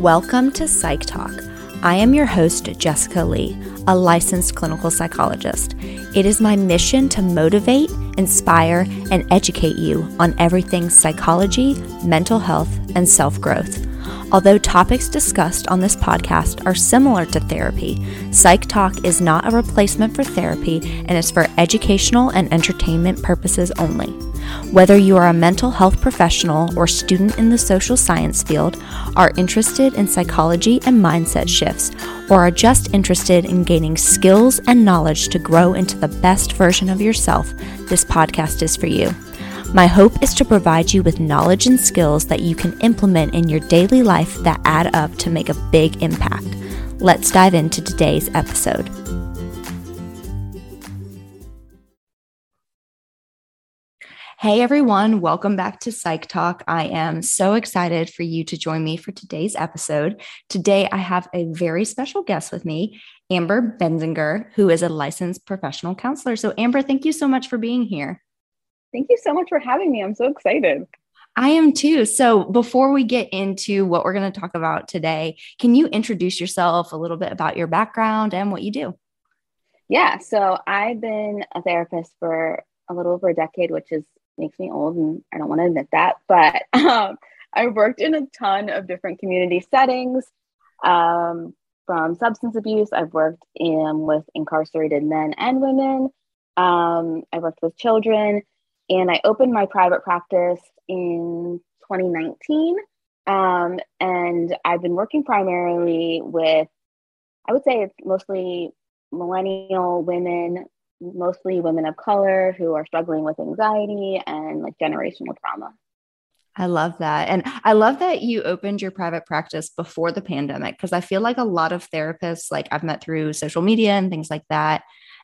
Welcome to Psych Talk. I am your host, Jessica Leigh, a licensed clinical psychologist. It is my mission to motivate, inspire, and educate you on everything psychology, mental health, and self growth. Although topics discussed on this podcast are similar to therapy, Psych Talk is not a replacement for therapy and is for educational and entertainment purposes only. Whether you are a mental health professional or student in the social science field, are interested in psychology and mindset shifts, or are just interested in gaining skills and knowledge to grow into the best version of yourself, this podcast is for you. My hope is to provide you with knowledge and skills that you can implement in your daily life that add up to make a big impact. Let's dive into today's episode. Hey everyone, welcome back to Psych Talk. I am so excited for you to join me for today's episode. Today, I have a very special guest with me, Amber Benziger, who is a licensed professional counselor. So, Amber, thank you so much for being here. Thank you so much for having me. I'm so excited. I am too. So, before we get into what we're going to talk about today, can you introduce yourself a little bit about your background and what you do? Yeah, so I've been a therapist for a little over a decade, which is makes me old, and I don't want to admit that. But um, I've worked in a ton of different community settings, um, from substance abuse. I've worked in with incarcerated men and women. Um, I worked with children, and I opened my private practice in 2019. Um, and I've been working primarily with, I would say it's mostly millennial women, mostly women of color who are struggling with anxiety and like generational trauma. I love that. And I love that you opened your private practice before the pandemic because I feel like a lot of therapists, like I've met through social media and things like that,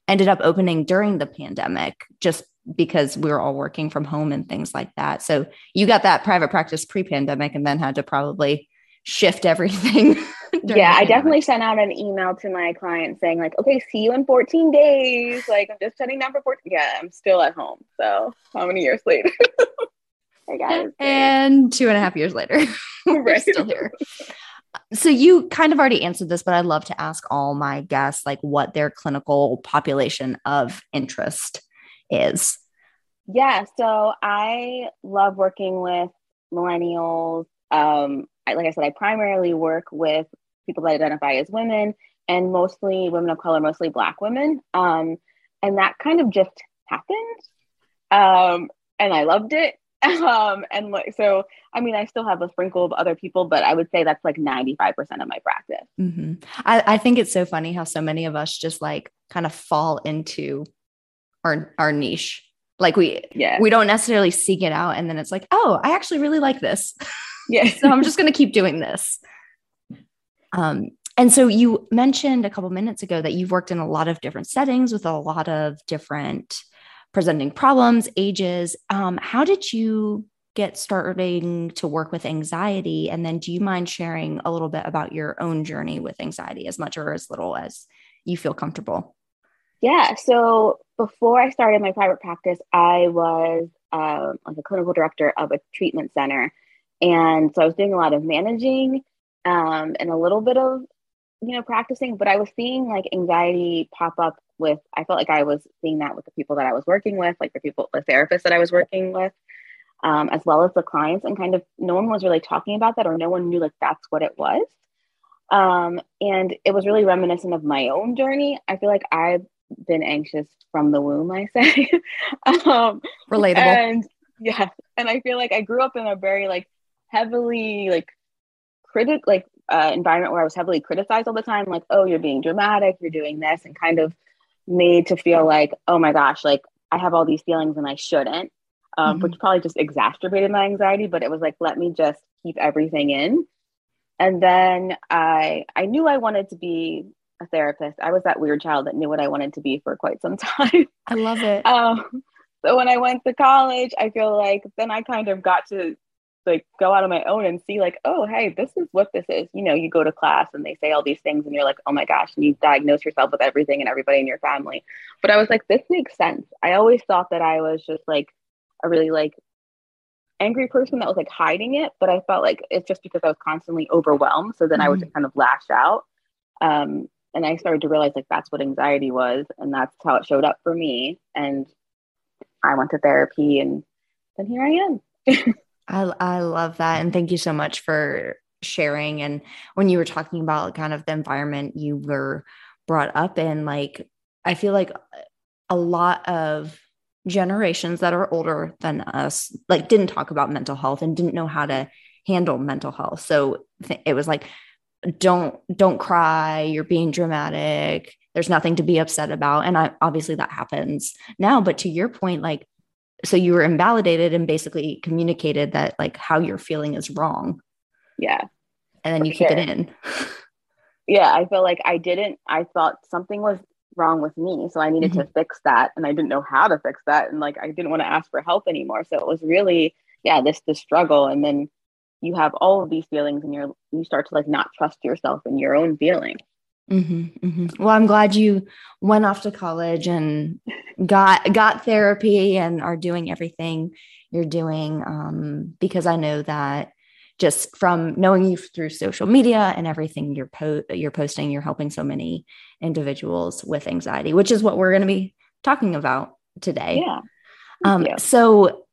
ended up opening during the pandemic just because we were all working from home and things like that. So you got that private practice pre pandemic and then had to probably shift everything. Yeah, I definitely sent out an email to my client saying, like, okay, see you in 14 days. Like, I'm just shutting down for 14. Yeah, I'm still at home. So, how many years later? hey guys. And two and a half years later, we're still here. So you kind of already answered this, but I'd love to ask all my guests like what their clinical population of interest is. Yeah, so I love working with millennials. Um, I, like I said, I primarily work with people that identify as women and mostly women of color, mostly Black women. Um, and that kind of just happened. Um, and I loved it. Um, and like, so, I mean, I still have a sprinkle of other people, but I would say that's like 95% of my practice. Mm-hmm. I, I think it's so funny how so many of us just like kind of fall into our, our niche. Like we, yeah, we don't necessarily seek it out. And then it's like, oh, I actually really like this. Yeah. so I'm just going to keep doing this. Um, and so you mentioned a couple minutes ago that you've worked in a lot of different settings with a lot of different presenting problems, ages. Um, how did you get starting to work with anxiety? And then do you mind sharing a little bit about your own journey with anxiety, as much or as little as you feel comfortable? Yeah. So before I started my private practice, I was um, like a clinical director of a treatment center. And so I was doing a lot of managing um, and a little bit of, you know, practicing, but I was seeing like anxiety pop up with, I felt like I was seeing that with the people that I was working with, like the people, the therapists that I was working with, um, as well as the clients. And kind of no one was really talking about that or no one knew like that's what it was. Um, and it was really reminiscent of my own journey. I feel like I've been anxious from the womb, I say. um, Relatable. And yeah. And I feel like I grew up in a very like heavily like critic like uh, environment where I was heavily criticized all the time, like, oh, you're being dramatic, you're doing this, and kind of made to feel like, oh my gosh, like I have all these feelings and I shouldn't, um, mm-hmm. which probably just exacerbated my anxiety. But it was like, let me just keep everything in. And then I I knew I wanted to be a therapist. I was that weird child that knew what I wanted to be for quite some time. I love it. Um, so when I went to college, I feel like then I kind of got to like go out on my own and see like oh hey this is what this is you know you go to class and they say all these things and you're like oh my gosh and you diagnose yourself with everything and everybody in your family but i was like this makes sense i always thought that i was just like a really like angry person that was like hiding it, but I felt like it's just because I was constantly overwhelmed. So then mm-hmm. I would just kind of lash out. Um, and I started to realize like that's what anxiety was, and that's how it showed up for me. And I went to therapy, and then here I am. I I love that, and thank you so much for sharing. And when you were talking about kind of the environment you were brought up in, like I feel like uh, a lot of generations that are older than us like didn't talk about mental health and didn't know how to handle mental health so th- it was like don't don't cry you're being dramatic there's nothing to be upset about and I, obviously that happens now but to your point like so you were invalidated and basically communicated that like how you're feeling is wrong yeah and then you sure. keep it in yeah i feel like i didn't i thought something was wrong with me. So I needed mm-hmm. to fix that. And I didn't know how to fix that. And like I didn't want to ask for help anymore. So it was really, yeah, this the struggle. And then you have all of these feelings and you're you start to like not trust yourself and your own feelings. Mm-hmm, mm-hmm. Well, I'm glad you went off to college and got got therapy and are doing everything you're doing um, because I know that just from knowing you through social media and everything you're po- you're posting, you're helping so many individuals with anxiety, which is what we're going to be talking about today. Yeah. Um, so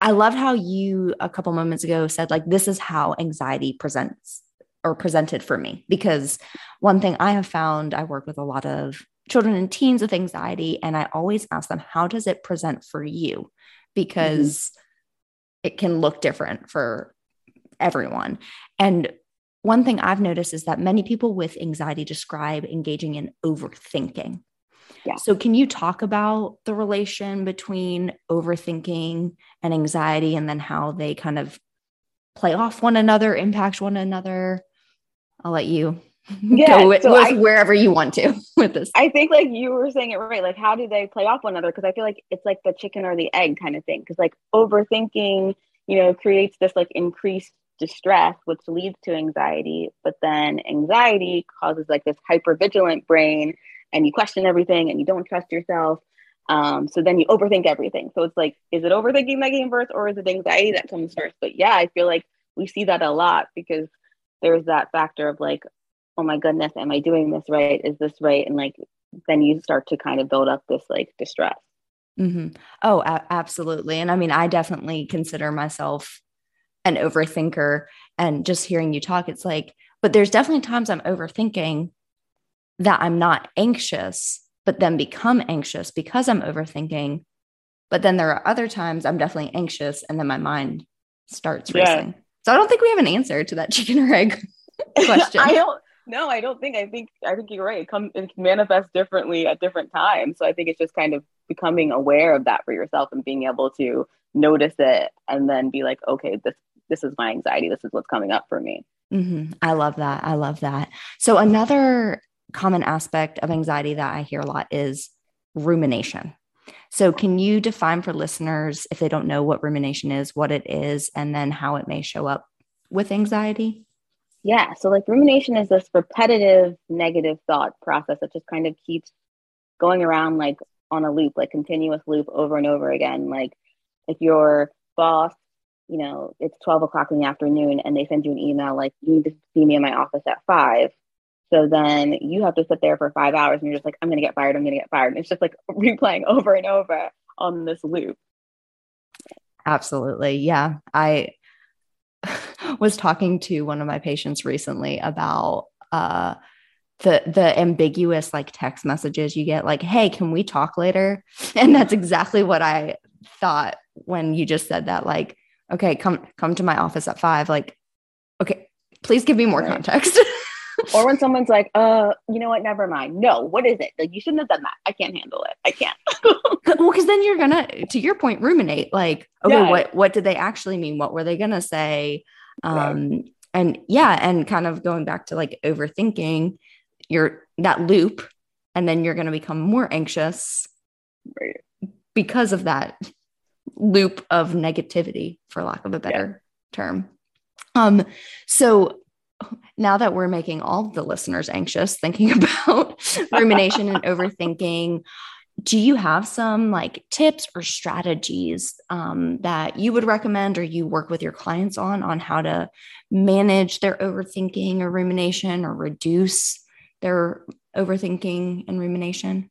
I love how you a couple moments ago said like this is how anxiety presents or presented for me because one thing I have found I work with a lot of children and teens with anxiety and I always ask them how does it present for you because mm-hmm. it can look different for everyone. And one thing I've noticed is that many people with anxiety describe engaging in overthinking. Yeah. So, can you talk about the relation between overthinking and anxiety and then how they kind of play off one another, impact one another? I'll let you yeah, go with, so with I, wherever you want to with this. I think, like you were saying it right. Like, how do they play off one another? Because I feel like it's like the chicken or the egg kind of thing. Because, like, overthinking, you know, creates this like increased distress, which leads to anxiety. But then anxiety causes like this hyper vigilant brain, and you question everything and you don't trust yourself. Um, so then you overthink everything. So it's like, is it overthinking that came first, or is it anxiety that comes first? But yeah, I feel like we see that a lot because there's that factor of like, oh my goodness, am I doing this right? Is this right? And like, then you start to kind of build up this like distress. Mm-hmm. Oh, a- absolutely. And I mean, I definitely consider myself an overthinker and just hearing you talk it's like but there's definitely times i'm overthinking that i'm not anxious but then become anxious because i'm overthinking but then there are other times i'm definitely anxious and then my mind starts racing yeah. So i don't think we have an answer to that chicken or egg question i don't no i don't think i think i think you're right it come it manifests differently at different times so i think it's just kind of becoming aware of that for yourself and being able to notice it and then be like okay this this is my anxiety. This is what's coming up for me. Mm-hmm. I love that. I love that. So, another common aspect of anxiety that I hear a lot is rumination. So, can you define for listeners, if they don't know what rumination is, what it is, and then how it may show up with anxiety? Yeah. So, like, rumination is this repetitive negative thought process that just kind of keeps going around like on a loop, like continuous loop over and over again. Like, if your boss you know, it's 12 o'clock in the afternoon and they send you an email like, you need to see me in my office at five. So then you have to sit there for five hours and you're just like, I'm going to get fired. I'm going to get fired. And it's just like replaying over and over on this loop. Absolutely. Yeah. I was talking to one of my patients recently about, uh, the the ambiguous like text messages you get like hey can we talk later and that's exactly what i thought when you just said that like okay, come come to my office at five. Like, okay, please give me more context. or when someone's like, uh, you know what, never mind. No, what is it? Like you shouldn't have done that. I can't handle it. I can't. well, because then you're gonna, to your point, ruminate. Like, okay, yeah. what what did they actually mean? What were they gonna say? Um, right. and yeah, and kind of going back to like overthinking, you're that loop, and then you're gonna become more anxious. Right. Because of that loop of negativity for lack of a better yeah. term um so now that we're making all the listeners anxious thinking about rumination and overthinking do you have some like tips or strategies um, that you would recommend or you work with your clients on on how to manage their overthinking or rumination or reduce their overthinking and rumination?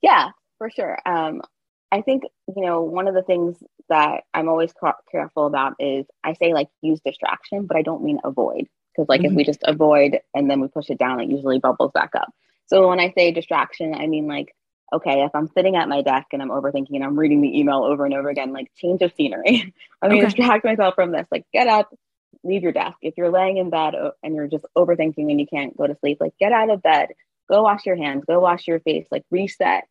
Yeah for sure. Um, i think you know one of the things that i'm always careful about is i say like use distraction but i don't mean avoid because like mm-hmm. if we just avoid and then we push it down it usually bubbles back up so when i say distraction i mean like okay, if I'm sitting at my desk and I'm overthinking and I'm reading the email over and over again, like change of scenery. I'm okay. distract myself from this. Like get up, leave your desk. If you're laying in bed and you're just overthinking and you can't go to sleep, like get out of bed, go wash your hands, go wash your face, like reset.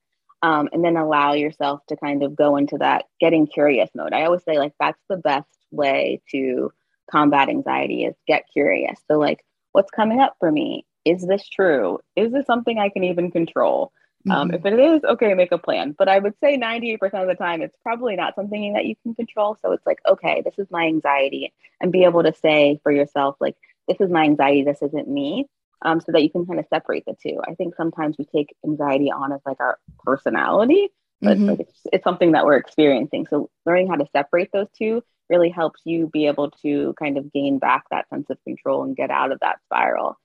Um, and then allow yourself to kind of go into that getting curious mode. I always say like that's the best way to combat anxiety is get curious. So like what's coming up for me? Is this true? Is this something I can even control? Um, mm-hmm. if it is, okay, make a plan. But I would say 98% of the time, it's probably not something that you can control. So it's like, okay, this is my anxiety, and be able to say for yourself, like, this is my anxiety, this isn't me. Um, so that you can kind of separate the two. I think sometimes we take anxiety on as like our personality, but mm-hmm. like it's, it's something that we're experiencing. So learning how to separate those two really helps you be able to kind of gain back that sense of control and get out of that spiral.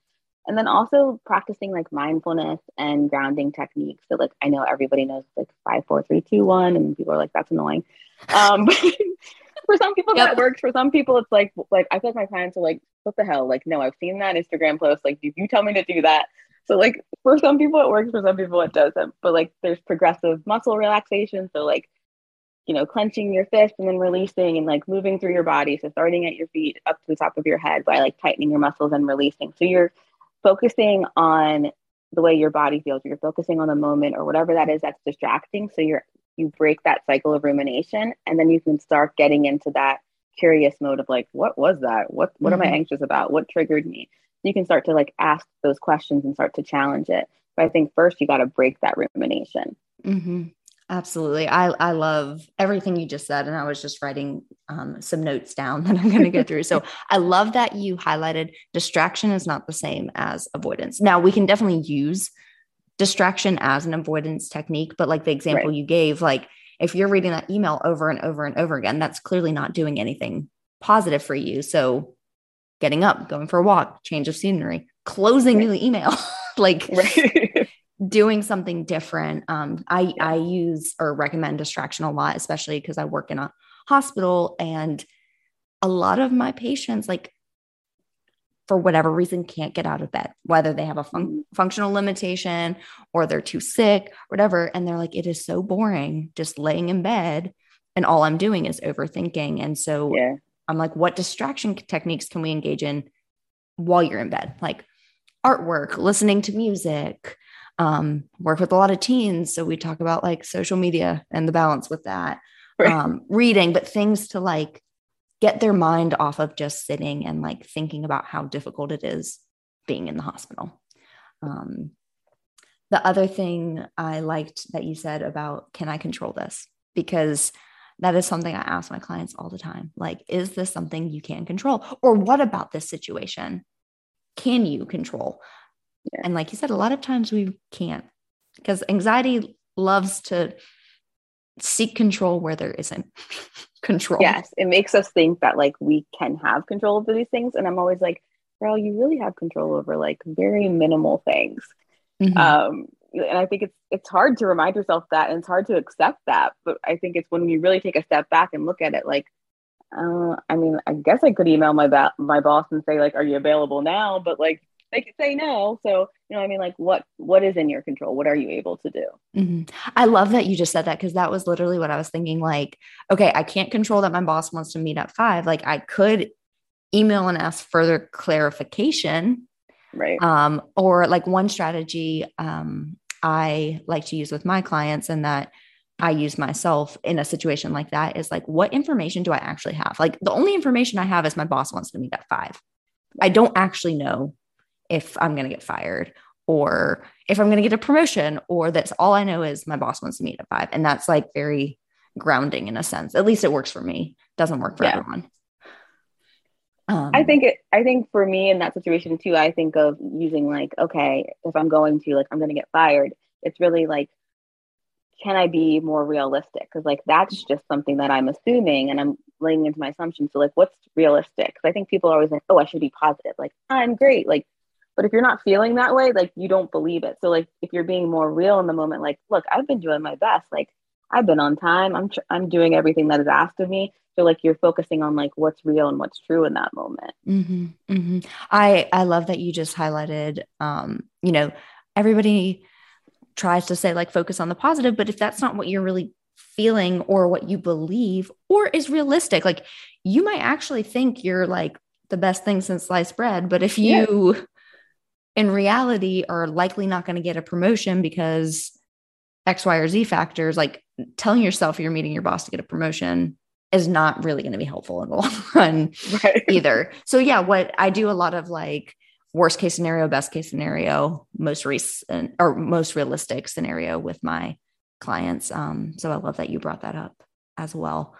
And then also practicing like mindfulness and grounding techniques. So like i know everybody knows like five four three two one and people are like that's annoying. Um for some people yep. that works for some people it's like like i feel like my clients are like what the hell? Like no i've seen that instagram post. Like you, you tell me to do that. So like for some people it works for some people it doesn't. But like there's progressive muscle relaxation. So like you know clenching your fist and then releasing and like moving through your body. So starting at your feet up to the top of your head by like tightening your muscles and releasing. So you're focusing on the way your body feels. You're focusing on the moment or whatever that is that's distracting. So you're you break that cycle of rumination and then you can start getting into that curious mode of like what was that? What what mm-hmm. am i mm-hmm. anxious about? What triggered me? You can start to like ask those questions and start to challenge it. But i think first you got to break that rumination. Mm-hmm. Absolutely. I, I love everything you just said. And I was just writing um, some notes down that I'm going to go through. So I love that you highlighted distraction is not the same as avoidance. Now, we can definitely use distraction as an avoidance technique, but like the example right. you gave, like if you're reading that email over and over and over again, that's clearly not doing anything positive for you. So getting up, going for a walk, change of scenery, closing right. the email, like right doing something different. Um, I, I use or recommend distraction a lot, especially because I work in a hospital and a lot of my patients, like for whatever reason, can't get out of bed, whether they have a fun- mm-hmm. functional limitation or they're too sick, whatever. And they're like, it is so boring just laying in bed. And all I'm doing is overthinking. And so yeah. I'm like, what distraction techniques can we engage in while you're in bed? Like artwork, listening to music, um, work with a lot of teens. So we talk about like social media and the balance with that, right. um, reading, but things to like get their mind off of just sitting and like thinking about how difficult it is being in the hospital. Um, the other thing I liked that you said about can I control this? Because that is something I ask my clients all the time. Like, is this something you can control? Or what about this situation? Can you control? Yeah. And like you said, a lot of times we can't because anxiety loves to seek control where there isn't control. Yes, it makes us think that like we can have control over these things. And I'm always like, girl, you really have control over like very minimal things. Mm-hmm. Um, and I think it's it's hard to remind yourself that and it's hard to accept that. But I think it's when you really take a step back and look at it like, uh, I mean, I guess I could email my ba- my boss and say like, "Are you available now?" But like, they could say no. So, you know, I mean, like what, what is in your control? What are you able to do? Mm-hmm. I love that you just said that. Cause that was literally what I was thinking. Like, okay, I can't control that my boss wants to meet at five. Like I could email and ask further clarification. Right. Um, or like one strategy, um, I like to use with my clients and that I use myself in a situation like that is like, what information do I actually have? Like the only information I have is my boss wants to meet at five. I don't actually know if I'm going to get fired or if I'm going to get a promotion, or that's all I know is my boss wants to meet at five. And that's like very grounding in a sense. At least it works for me. Doesn't work for yeah. everyone. Um, I think it, I think for me in that situation too, I think of using like, okay, if I'm going to like, I'm going to get fired. It's really like, can I be more realistic? Because like that's just something that I'm assuming and I'm laying into my assumptions. So like, what's realistic? Because I think people are always like, oh, I should be positive. Like I'm great. Like, but if you're not feeling that way, like you don't believe it. So like, if you're being more real in the moment, like, look, I've been doing my best. Like I've been on time. I'm tr- I'm doing everything that is asked of me. So like you're focusing on like what's real and what's true in that moment. Mm-hmm, mm-hmm. I I love that you just highlighted. Um, you know, everybody tries to say like focus on the positive, but if that's not what you're really feeling or what you believe or is realistic, like you might actually think you're like the best thing since sliced bread, but if you yeah. In reality are likely not going to get a promotion because X, Y, or Z factors, like telling yourself you're meeting your boss to get a promotion is not really going to be helpful in the long run right. either. So yeah, what I do a lot of like worst case scenario, best case scenario, most recent or most realistic scenario with my clients. Um, so I love that you brought that up as well.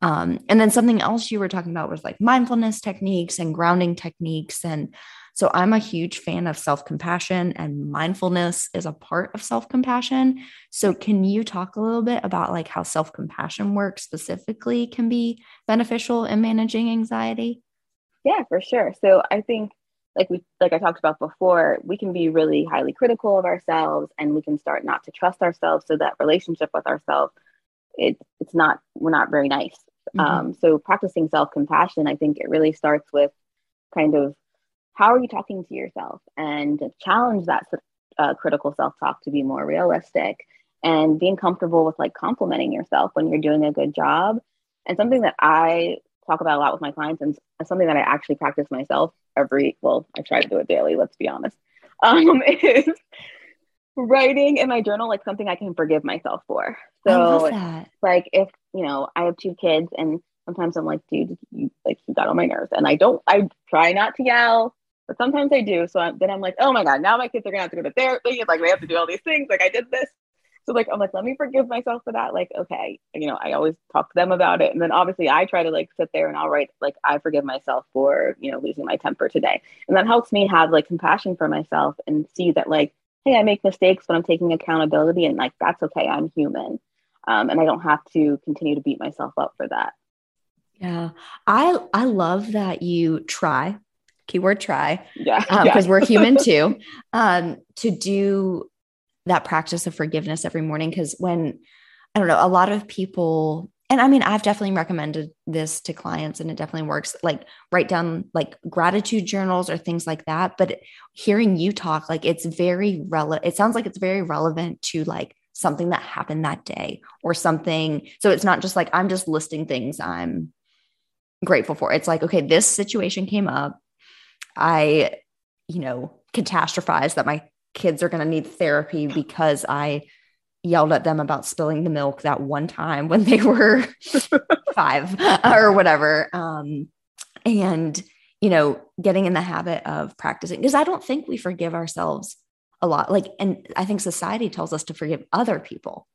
Um, and then something else you were talking about was like mindfulness techniques and grounding techniques. And so I'm a huge fan of self compassion, and mindfulness is a part of self compassion. So, can you talk a little bit about like how self compassion work specifically can be beneficial in managing anxiety? Yeah, for sure. So, I think like we like I talked about before, we can be really highly critical of ourselves and we can start not to trust ourselves. So that relationship with ourselves, it, it's not we're not very nice. Mm-hmm. Um, so practicing self-compassion, I think it really starts with kind of how are you talking to yourself? And challenge that uh, critical self-talk to be more realistic and being comfortable with like complimenting yourself when you're doing a good job. And something that I talk about a lot with my clients and something that I actually practice myself every well i try to do it daily let's be honest um is writing in my journal like something i can forgive myself for. So like if you know i have two kids and sometimes i'm like dude you like you got on my nerves. And i don't i try not to yell but sometimes i do so I'm, then i'm like oh my god now my kids are gonna have to go to therapy it's like they have to do all these things like i did this so like I'm like, let me forgive myself for that. Like, okay, you know, I always talk to them about it. And then obviously I try to like sit there and I'll write like I forgive myself for, you know, losing my temper today. And that helps me have like compassion for myself and see that like, hey, I make mistakes, but I'm taking accountability and like that's okay. I'm human. Um, and I don't have to continue to beat myself up for that. Yeah. I I love that you try keyword try yeah because um, yeah. we're human too um to do that practice of forgiveness every morning because when I don't know, a lot of people and I mean, I've definitely recommended this to clients and it definitely works. Like, write down like gratitude journals or things like that. But hearing you talk, like, it's very relevant. It sounds like it's very relevant to like something that happened that day or something. So it's not just like I'm just listing things I'm grateful for. It's like, okay, this situation came up. I, you know, catastrophized that my kids are going to need therapy because I yelled at them about spilling the milk that one time when they were five or whatever. Um, and, you know, getting in the habit of practicing because I don't think we forgive ourselves a lot. Like, and I think society tells us to forgive other people.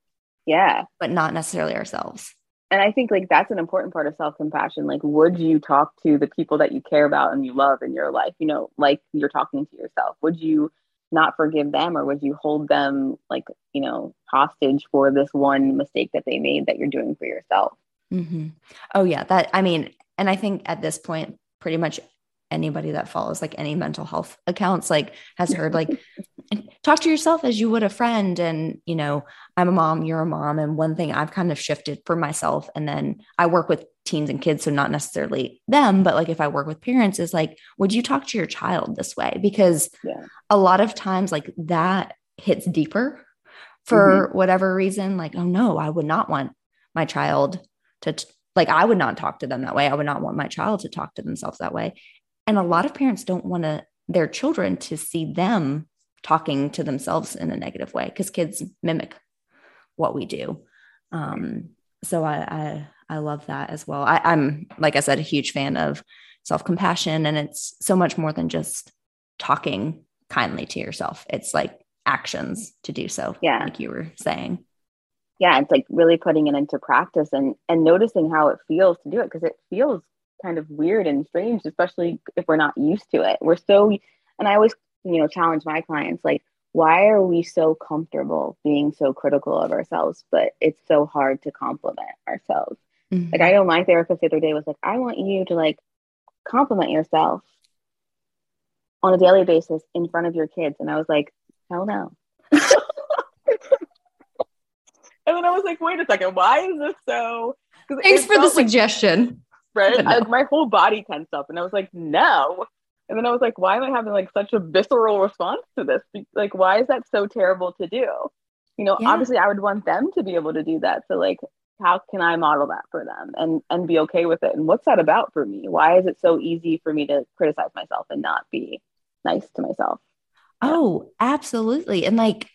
Yeah. But not necessarily ourselves. And I think like that's an important part of self compassion. Like, would you talk to the people that you care about and you love in your life? You know, like you're talking to yourself. Would you not forgive them or would you hold them like you know hostage for this one mistake that they made that you're doing for yourself mm-hmm. oh yeah that i mean and i think at this point pretty much anybody that follows like any mental health accounts like has heard like talk to yourself as you would a friend. And you know i'm a mom you're a mom. And one thing i've kind of shifted for myself and then i work with teens and kids so not necessarily them but like if i work with parents is like would you talk to your child this way? Because yeah. a lot of times like that hits deeper for mm-hmm. whatever reason like oh no i would not want my child to t- like i would not talk to them that way. I would not want my child to talk to themselves that way. And a lot of parents don't want to their children to see them talking to themselves in a negative way because kids mimic what we do. Um, so I, I, I love that as well. I, I'm like I said, a huge fan of self compassion, and it's so much more than just talking kindly to yourself. It's like actions to do so. Yeah, like you were saying. Yeah, it's like really putting it into practice and and noticing how it feels to do it because it feels kind of weird and strange, especially if we're not used to it. We're so, and I always, you know, challenge my clients like, why are we so comfortable being so critical of ourselves, but it's so hard to compliment ourselves? Mm-hmm. Like I know my therapist the other day was like, I want you to like compliment yourself on a daily basis in front of your kids. And I was like, hell no. and then I was like, wait a second, why is this so? Thanks for the like, suggestion. Right? No. I, my whole body tensed up and I was like, no. And then I was like, why am I having like such a visceral response to this? Like, why is that so terrible to do? You know, yeah. obviously I would want them to be able to do that. So like, how can I model that for them and and be okay with it? And what's that about for me? Why is it so easy for me to criticize myself and not be nice to myself? Oh, absolutely. And like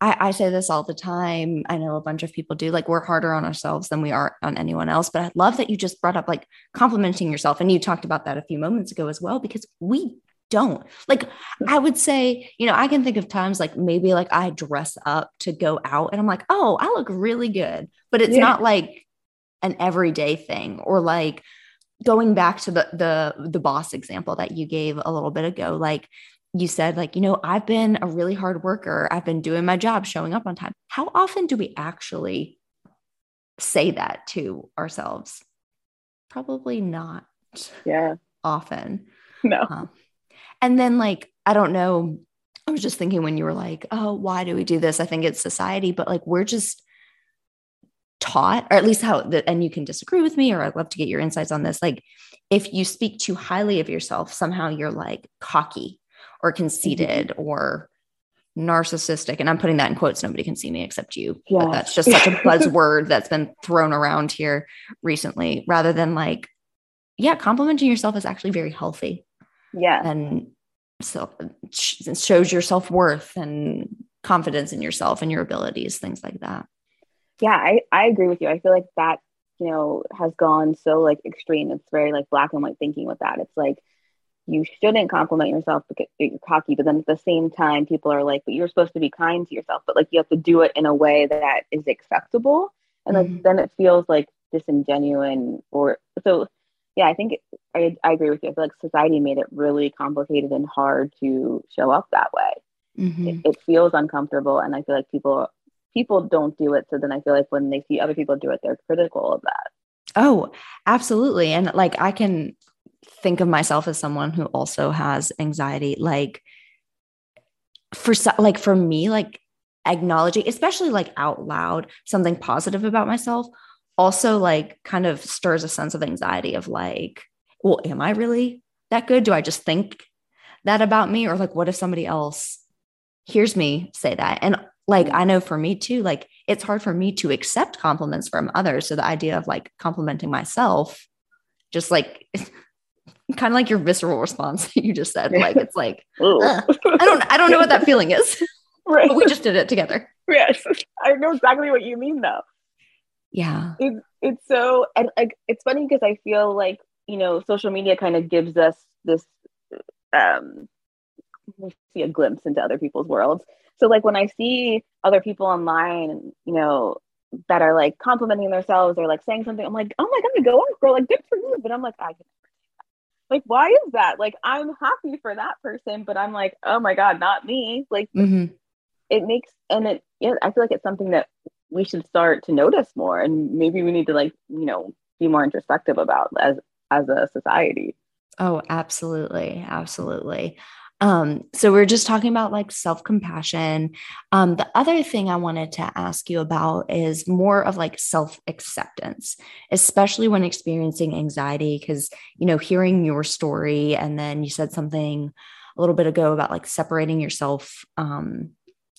I, I, say this all the time. I know a bunch of people do. Like, we're harder on ourselves than we are on anyone else. But I love that you just brought up like complimenting yourself. And you talked about that a few moments ago as well, because we don't. Like, I would say, you know, I can think of times like maybe like I dress up to go out and I'm like, oh, I look really good. But it's yeah. not like an everyday thing or like, going back to the the the boss example that you gave a little bit ago like you said like you know i've been a really hard worker. I've been doing my job showing up on time. How often do we actually say that to ourselves? Probably not yeah. often. No. Um, and then like i don't know i was just thinking when you were like oh why do we do this? I think it's society but like we're just taught or at least how the, and you can disagree with me or i'd love to get your insights on this like if you speak too highly of yourself somehow you're like cocky or conceited mm-hmm. or narcissistic. And i'm putting that in quotes. Nobody can see me except you. Yeah. but that's just such a buzzword that's been thrown around here recently rather than like yeah complimenting yourself is actually very healthy. Yeah and so it shows your self-worth and confidence in yourself and your abilities things like that. Yeah I, I agree with you. I feel like that you know has gone so like extreme. It's very like black and white thinking with that. It's like you shouldn't compliment yourself because you're cocky but then at the same time people are like but you're supposed to be kind to yourself but like you have to do it in a way that is acceptable and mm-hmm. like then it feels like disingenuine or so yeah i think it, I, I agree with you i feel like society made it really complicated and hard to show up that way mm-hmm. it, it feels uncomfortable and i feel like people people don't do it so then i feel like when they see other people do it they're critical of that Oh, absolutely. And like I can think of myself as someone who also has anxiety like for like for me like acknowledging especially like out loud something positive about myself also like kind of stirs a sense of anxiety of like well am i really that good? Do i just think that about me? Or like what if somebody else hears me say that? And like i know for me too like it's hard for me to accept compliments from others. So the idea of like complimenting myself just like kind of like your visceral response you just said like it's like uh, i don't i don't know what that feeling is. Right. but we just did it together. Yes. I know exactly what you mean though. Yeah. It, it's so and like it's funny because i feel like you know social media kind of gives us this um we see a glimpse into other people's worlds. So like when i see other people online you know that are like complimenting themselves or like saying something i'm like oh my god go on girl like good for you. But i'm like i like why is that? Like i'm happy for that person but i'm like oh my god not me. Like mm-hmm. it makes and it yeah i feel like it's something that we should start to notice more and maybe we need to like you know be more introspective about as as a society. Oh absolutely. Absolutely um, so we're just talking about like self compassion. Um, the other thing I wanted to ask you about is more of like self acceptance, especially when experiencing anxiety. Because, you know, hearing your story and then you said something a little bit ago about like separating yourself um,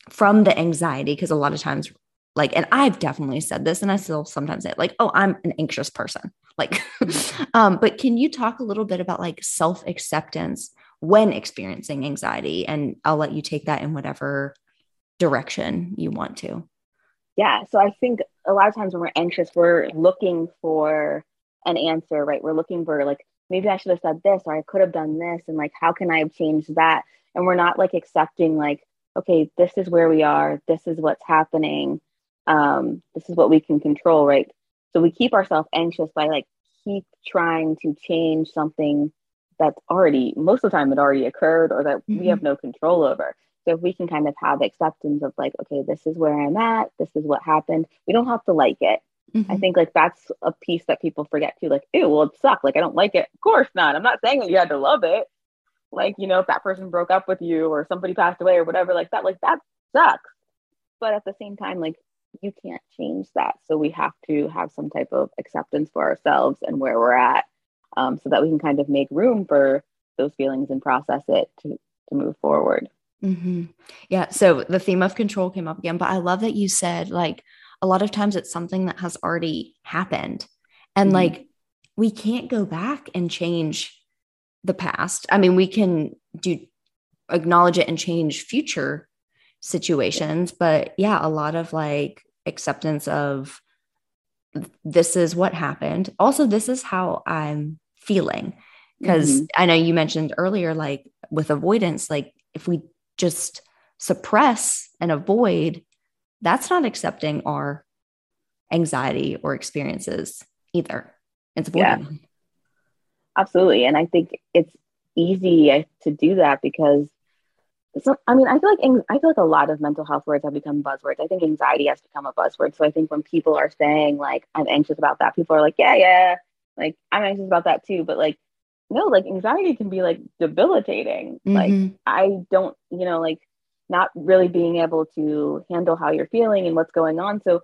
from the anxiety. Because a lot of times, like, and I've definitely said this and I still sometimes say, like, oh, I'm an anxious person. Like, um, but can you talk a little bit about like self acceptance? When experiencing anxiety. And I'll let you take that in whatever direction you want to. Yeah. So I think a lot of times when we're anxious, we're looking for an answer, right? We're looking for like, maybe I should have said this or I could have done this. And like, how can I have changed that? And we're not like accepting, like, okay, this is where we are. This is what's happening. Um, this is what we can control, right? So we keep ourselves anxious by like keep trying to change something that's already most of the time it already occurred or that mm-hmm. we have no control over So if we can kind of have acceptance of like, okay, this is where I'm at, this is what happened. We don't have to like it. Mm-hmm. I think like that's a piece that people forget too. Like, ew, well, it sucked. Like, I don't like it. Of course not. I'm not saying that you had to love it. Like, you know, if that person broke up with you or somebody passed away or whatever, like that, like that sucks. But at the same time, like you can't change that. So we have to have some type of acceptance for ourselves and where we're at um, so that we can kind of make room for those feelings and process it to, to move forward. Mm-hmm. Yeah. So the theme of control came up again, but I love that you said like a lot of times it's something that has already happened. And mm-hmm. like we can't go back and change the past. I mean, we can do acknowledge it and change future situations, but yeah, a lot of like acceptance of this is what happened. Also, this is how I'm feeling. Because mm-hmm. I know you mentioned earlier, like with avoidance, like if we just suppress and avoid, that's not accepting our anxiety or experiences either. It's avoiding yeah. Absolutely. And I think it's easy to do that because so I mean, I feel like I feel like a lot of mental health words have become buzzwords. I think anxiety has become a buzzword. So I think when people are saying like I'm anxious about that, people are like, yeah, yeah, like I'm anxious about that too. But like, no, like anxiety can be like debilitating. Mm-hmm. Like I don't, you know, like not really being able to handle how you're feeling and what's going on. So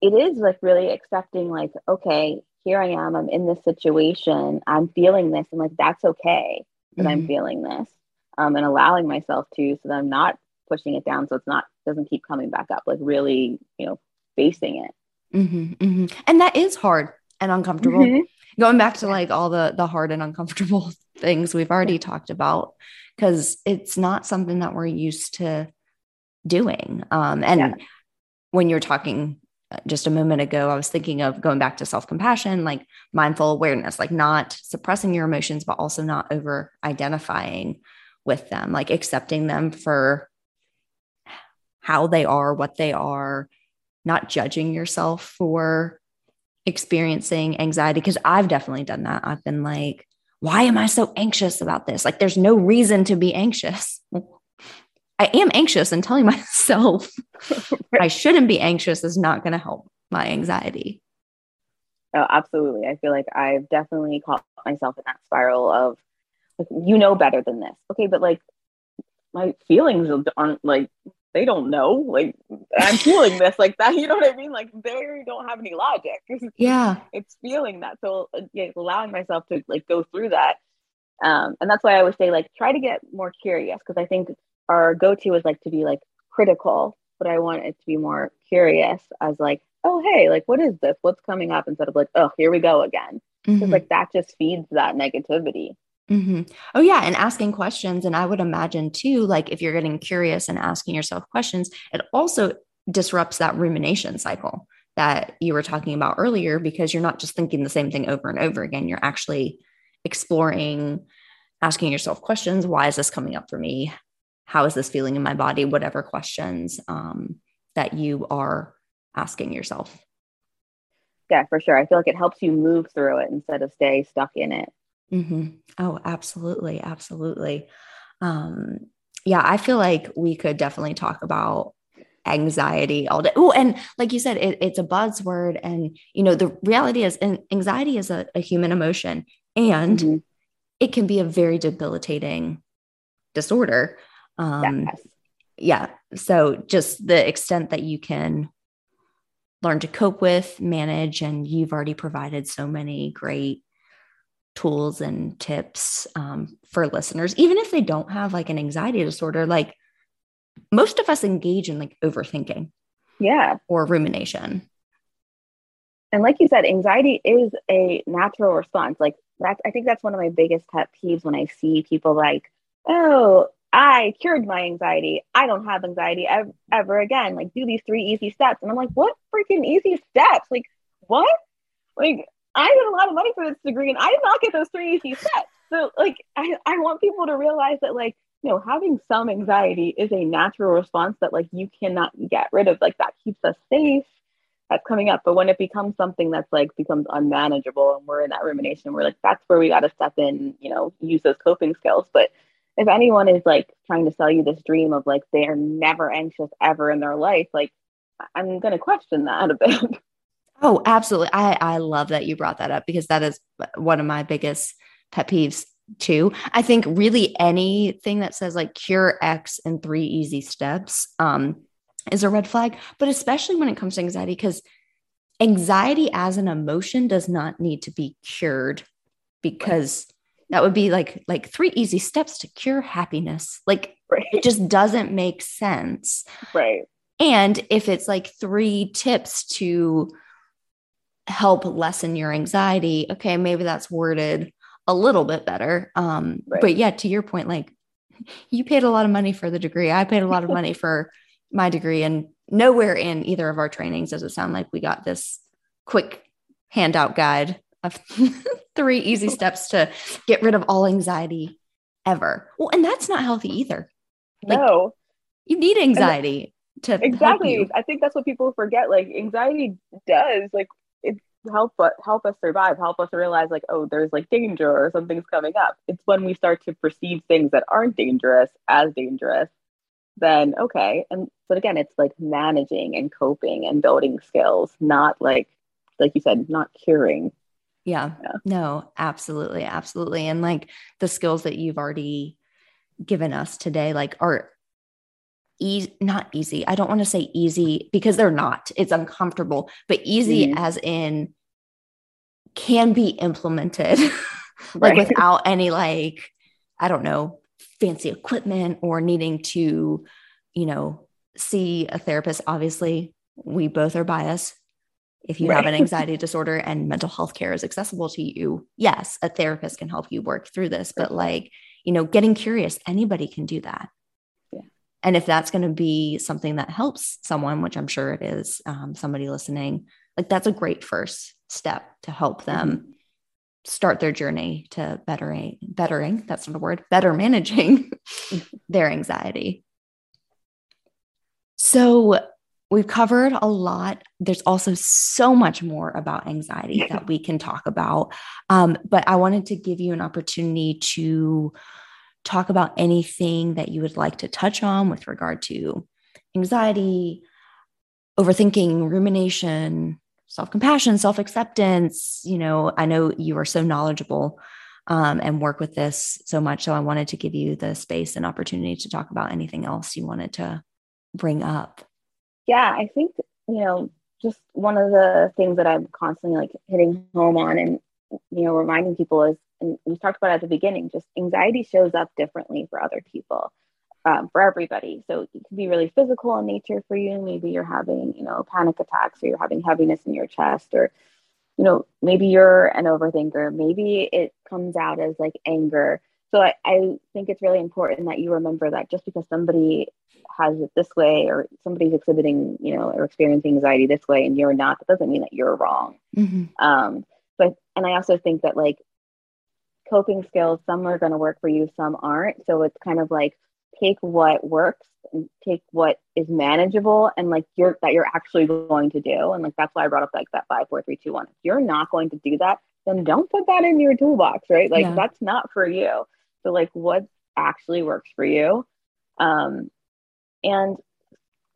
it is like really accepting, like, okay, here I am. I'm in this situation. I'm feeling this, and like that's okay that mm-hmm. I'm feeling this um, and allowing myself to so that I'm not pushing it down so it's not doesn't keep coming back up like really you know facing it mm-hmm, mm-hmm. and that is hard and uncomfortable mm-hmm. going back to like all the the hard and uncomfortable things we've already talked about because it's not something that we're used to doing um, and yeah. when you're talking uh, just a moment ago, I was thinking of going back to self compassion, like mindful awareness, like not suppressing your emotions, but also not over identifying with them, like accepting them for how they are, what they are, not judging yourself for experiencing anxiety. Cause I've definitely done that. I've been like, why am I so anxious about this? Like, there's no reason to be anxious. I am anxious and telling myself I shouldn't be anxious is not going to help my anxiety. Oh, absolutely. I feel like I've definitely caught myself in that spiral of like you know better than this okay but like my feelings aren't like they don't know like i'm feeling this like that you know what i mean? Like they don't have any logic. Yeah. It's feeling that so yeah, allowing myself to like go through that. Um and that's why i always say like try to get more curious because i think our go-to is like to be like critical but i want it to be more curious as like oh hey like what is this? What's coming up? Instead of like oh here we go again. Because mm-hmm. like that just feeds that negativity Mm-hmm. Oh, yeah. And asking questions. And I would imagine too, like if you're getting curious and asking yourself questions, it also disrupts that rumination cycle that you were talking about earlier because you're not just thinking the same thing over and over again. You're actually exploring, asking yourself questions. Why is this coming up for me? How is this feeling in my body? Whatever questions um, that you are asking yourself. Yeah, for sure. I feel like it helps you move through it instead of stay stuck in it. Mm-hmm. Oh, absolutely. Absolutely. Um, yeah, I feel like we could definitely talk about anxiety all day. Oh, and like you said, it, it's a buzzword. And, you know, the reality is anxiety is a, a human emotion and mm-hmm. it can be a very debilitating disorder. Um, yes. Yeah. So just the extent that you can learn to cope with, manage, and you've already provided so many great tools and tips um, for listeners, even if they don't have like an anxiety disorder, like most of us engage in like overthinking. Yeah. Or rumination. And like you said, anxiety is a natural response. Like that's, I think that's one of my biggest pet peeves when I see people like, oh, I cured my anxiety. I don't have anxiety ever, ever again. Like, do these three easy steps. And I'm like, what freaking easy steps? Like, what? Like, I get a lot of money for this degree and I did not get those three easy steps. So like I, I want people to realize that like, you know, having some anxiety is a natural response that like you cannot get rid of. Like that keeps us safe. That's coming up. But when it becomes something that's like becomes unmanageable and we're in that rumination, we're like, that's where we gotta step in, you know, use those coping skills. But if anyone is like trying to sell you this dream of like they are never anxious ever in their life, like I'm to question that a bit. Oh, absolutely. I, I love that you brought that up because that is one of my biggest pet peeves too. I think really anything that says like cure X in three easy steps um, is a red flag, but especially when it comes to anxiety, because anxiety as an emotion does not need to be cured because that would be like like three easy steps to cure happiness. Like right. it just doesn't make sense. Right. And if it's like three tips to help lessen your anxiety, okay, maybe that's worded a little bit better. Um, right. But yeah, to your point, like you paid a lot of money for the degree. I paid a lot of money for my degree, and nowhere in either of our trainings does it sound like we got this quick handout guide of three easy steps to get rid of all anxiety ever. Well, and that's not healthy either. Like, no. You need anxiety to exactly. I think that's what people forget. Like anxiety does like help but help us survive help us realize like oh there's like danger or something's coming up. It's when we start to perceive things that aren't dangerous as dangerous then okay. And but again it's like managing and coping and building skills not like like you said not curing. Yeah. yeah. no absolutely absolutely. And like the skills that you've already given us today like are easy not easy. I don't want to say easy because they're not. It's uncomfortable. But easy mm-hmm. as in can be implemented like right. without any like i don't know fancy equipment or needing to you know see a therapist obviously we both are biased if you right. have an anxiety disorder and mental health care is accessible to you yes a therapist can help you work through this but like you know getting curious anybody can do that yeah. and if that's going to be something that helps someone which i'm sure it is um, somebody listening like that's a great first step to help them start their journey to bettering bettering that's not a word better managing their anxiety. So we've covered a lot. There's also so much more about anxiety that we can talk about um, but i wanted to give you an opportunity to talk about anything that you would like to touch on with regard to anxiety overthinking rumination self compassion, self acceptance. You know, I know you are so knowledgeable um, and work with this so much. So I wanted to give you the space and opportunity to talk about anything else you wanted to bring up. Yeah, I think, you know, just one of the things that I'm constantly like hitting home on and, you know, reminding people is, and we talked about at the beginning, just anxiety shows up differently for other people um, for everybody. So it can be really physical in nature for you. Maybe you're having, you know, panic attacks or you're having heaviness in your chest or, you know, maybe you're an overthinker. Maybe it comes out as like anger. So I, I think it's really important that you remember that just because somebody has it this way or somebody's exhibiting, you know, or experiencing anxiety this way and you're not, that doesn't mean that you're wrong. Mm-hmm. Um, but, and I also think that like coping skills, some are going to work for you, some aren't. So it's kind of like, take what works and take what is manageable and like you're that you're actually going to do. And like that's why I brought up like that five, four, three, two, one. If you're not going to do that, then don't put that in your toolbox, right? Like yeah. that's not for you. So like what actually works for you. Um and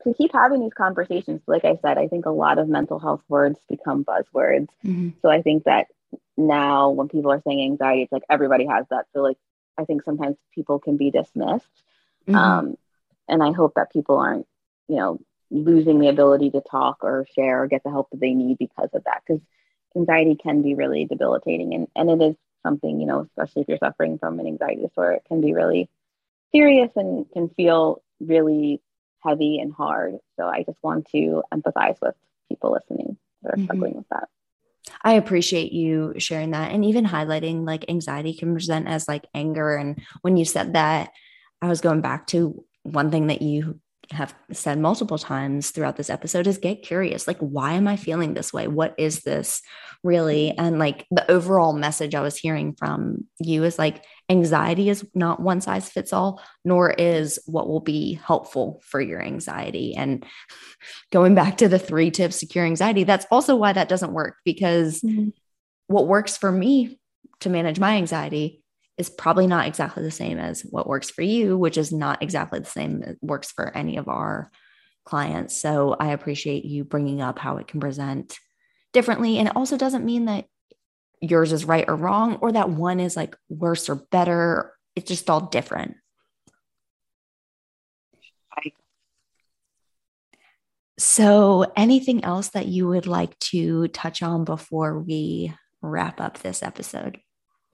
to keep having these conversations, like I said, I think a lot of mental health words become buzzwords. Mm-hmm. So I think that now when people are saying anxiety, it's like everybody has that. So like I think sometimes people can be dismissed. Mm-hmm. Um, and I hope that people aren't, you know, losing the ability to talk or share or get the help that they need because of that. Because anxiety can be really debilitating. And, and it is something, you know, especially if you're suffering from an anxiety disorder, it can be really serious and can feel really heavy and hard. So I just want to empathize with people listening that are mm-hmm. struggling with that. I appreciate you sharing that and even highlighting like anxiety can present as like anger. And when you said that, I was going back to one thing that you have said multiple times throughout this episode is get curious. Like, why am I feeling this way? What is this really? And like the overall message I was hearing from you is like, anxiety is not one size fits all, nor is what will be helpful for your anxiety. And going back to the three tips to cure anxiety, that's also why that doesn't work because mm-hmm. what works for me to manage my anxiety is probably not exactly the same as what works for you, which is not exactly the same that works for any of our clients. So I appreciate you bringing up how it can present differently. And it also doesn't mean that yours is right or wrong or that one is like worse or better. It's just all different. So, anything else that you would like to touch on before we wrap up this episode?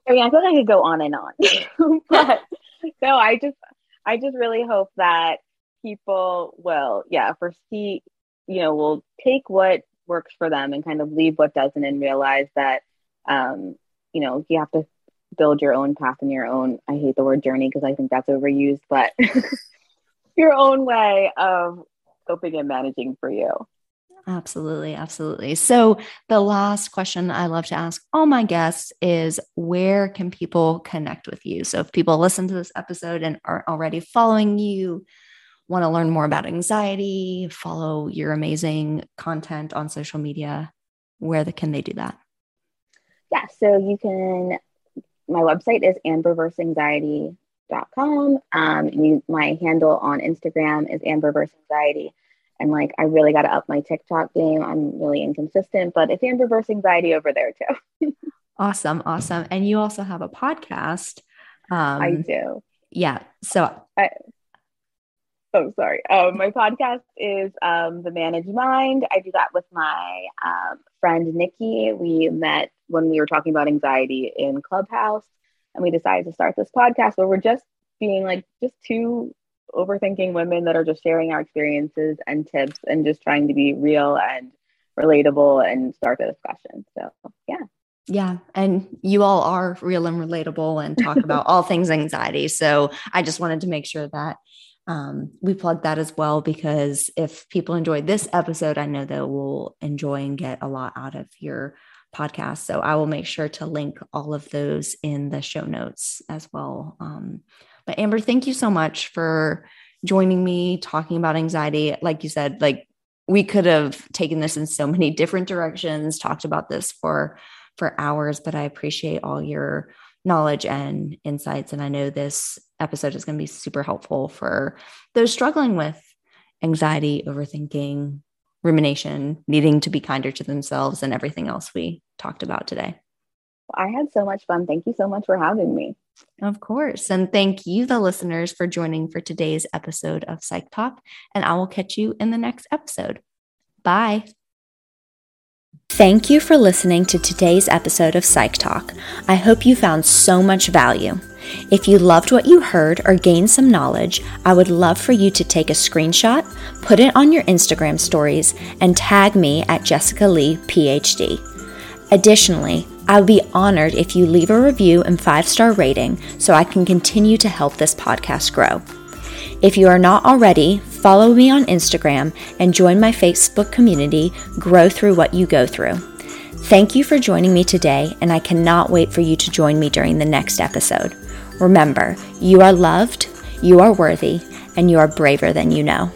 I mean, I feel like I could go on and on, but no, I just, I just really hope that people will, yeah, foresee, you know, will take what works for them and kind of leave what doesn't, and realize that, um, you know, you have to build your own path and your own. I hate the word journey because I think that's overused, but your own way of coping and managing for you. Absolutely. Absolutely. So, the last question I love to ask all my guests is where can people connect with you? So, if people listen to this episode and are already following you, want to learn more about anxiety, follow your amazing content on social media, where the, can they do that? Yeah. So, you can, my website is ambervsanxiety.com. Um, you, my handle on Instagram is amberverseanxiety and like I really got to up my TikTok game. I'm really inconsistent, but it's Amber Verse Anxiety over there too. awesome, awesome. And you also have a podcast. Um, I do. Yeah. So I, oh sorry. Um, my podcast is um, the Managed Mind. I do that with my um, friend Nikki. We met when we were talking about anxiety in Clubhouse, and we decided to start this podcast where we're just being like just two overthinking women that are just sharing our experiences and tips and just trying to be real and relatable and start the discussion. So, yeah. Yeah. And you all are real and relatable and talk about all things anxiety. So, I just wanted to make sure that um, we plug that as well because if people enjoyed this episode, I know they will enjoy and get a lot out of your podcast. So, I will make sure to link all of those in the show notes as well. Um, but Amber, thank you so much for joining me talking about anxiety. Like you said, like we could have taken this in so many different directions, talked about this for for hours, but I appreciate all your knowledge and insights and I know this episode is going to be super helpful for those struggling with anxiety, overthinking, rumination, needing to be kinder to themselves and everything else we talked about today. I had so much fun. Thank you so much for having me. Of course. And thank you, the listeners, for joining for today's episode of Psych Talk. And I will catch you in the next episode. Bye. Thank you for listening to today's episode of Psych Talk. I hope you found so much value. If you loved what you heard or gained some knowledge, I would love for you to take a screenshot, put it on your Instagram stories, and tag me at Jessica Leigh, PhD. Additionally, I would be honored if you leave a review and five star rating so I can continue to help this podcast grow. If you are not already, follow me on Instagram and join my Facebook community, Grow Through What You Go Through. Thank you for joining me today, and I cannot wait for you to join me during the next episode. Remember, you are loved, you are worthy, and you are braver than you know.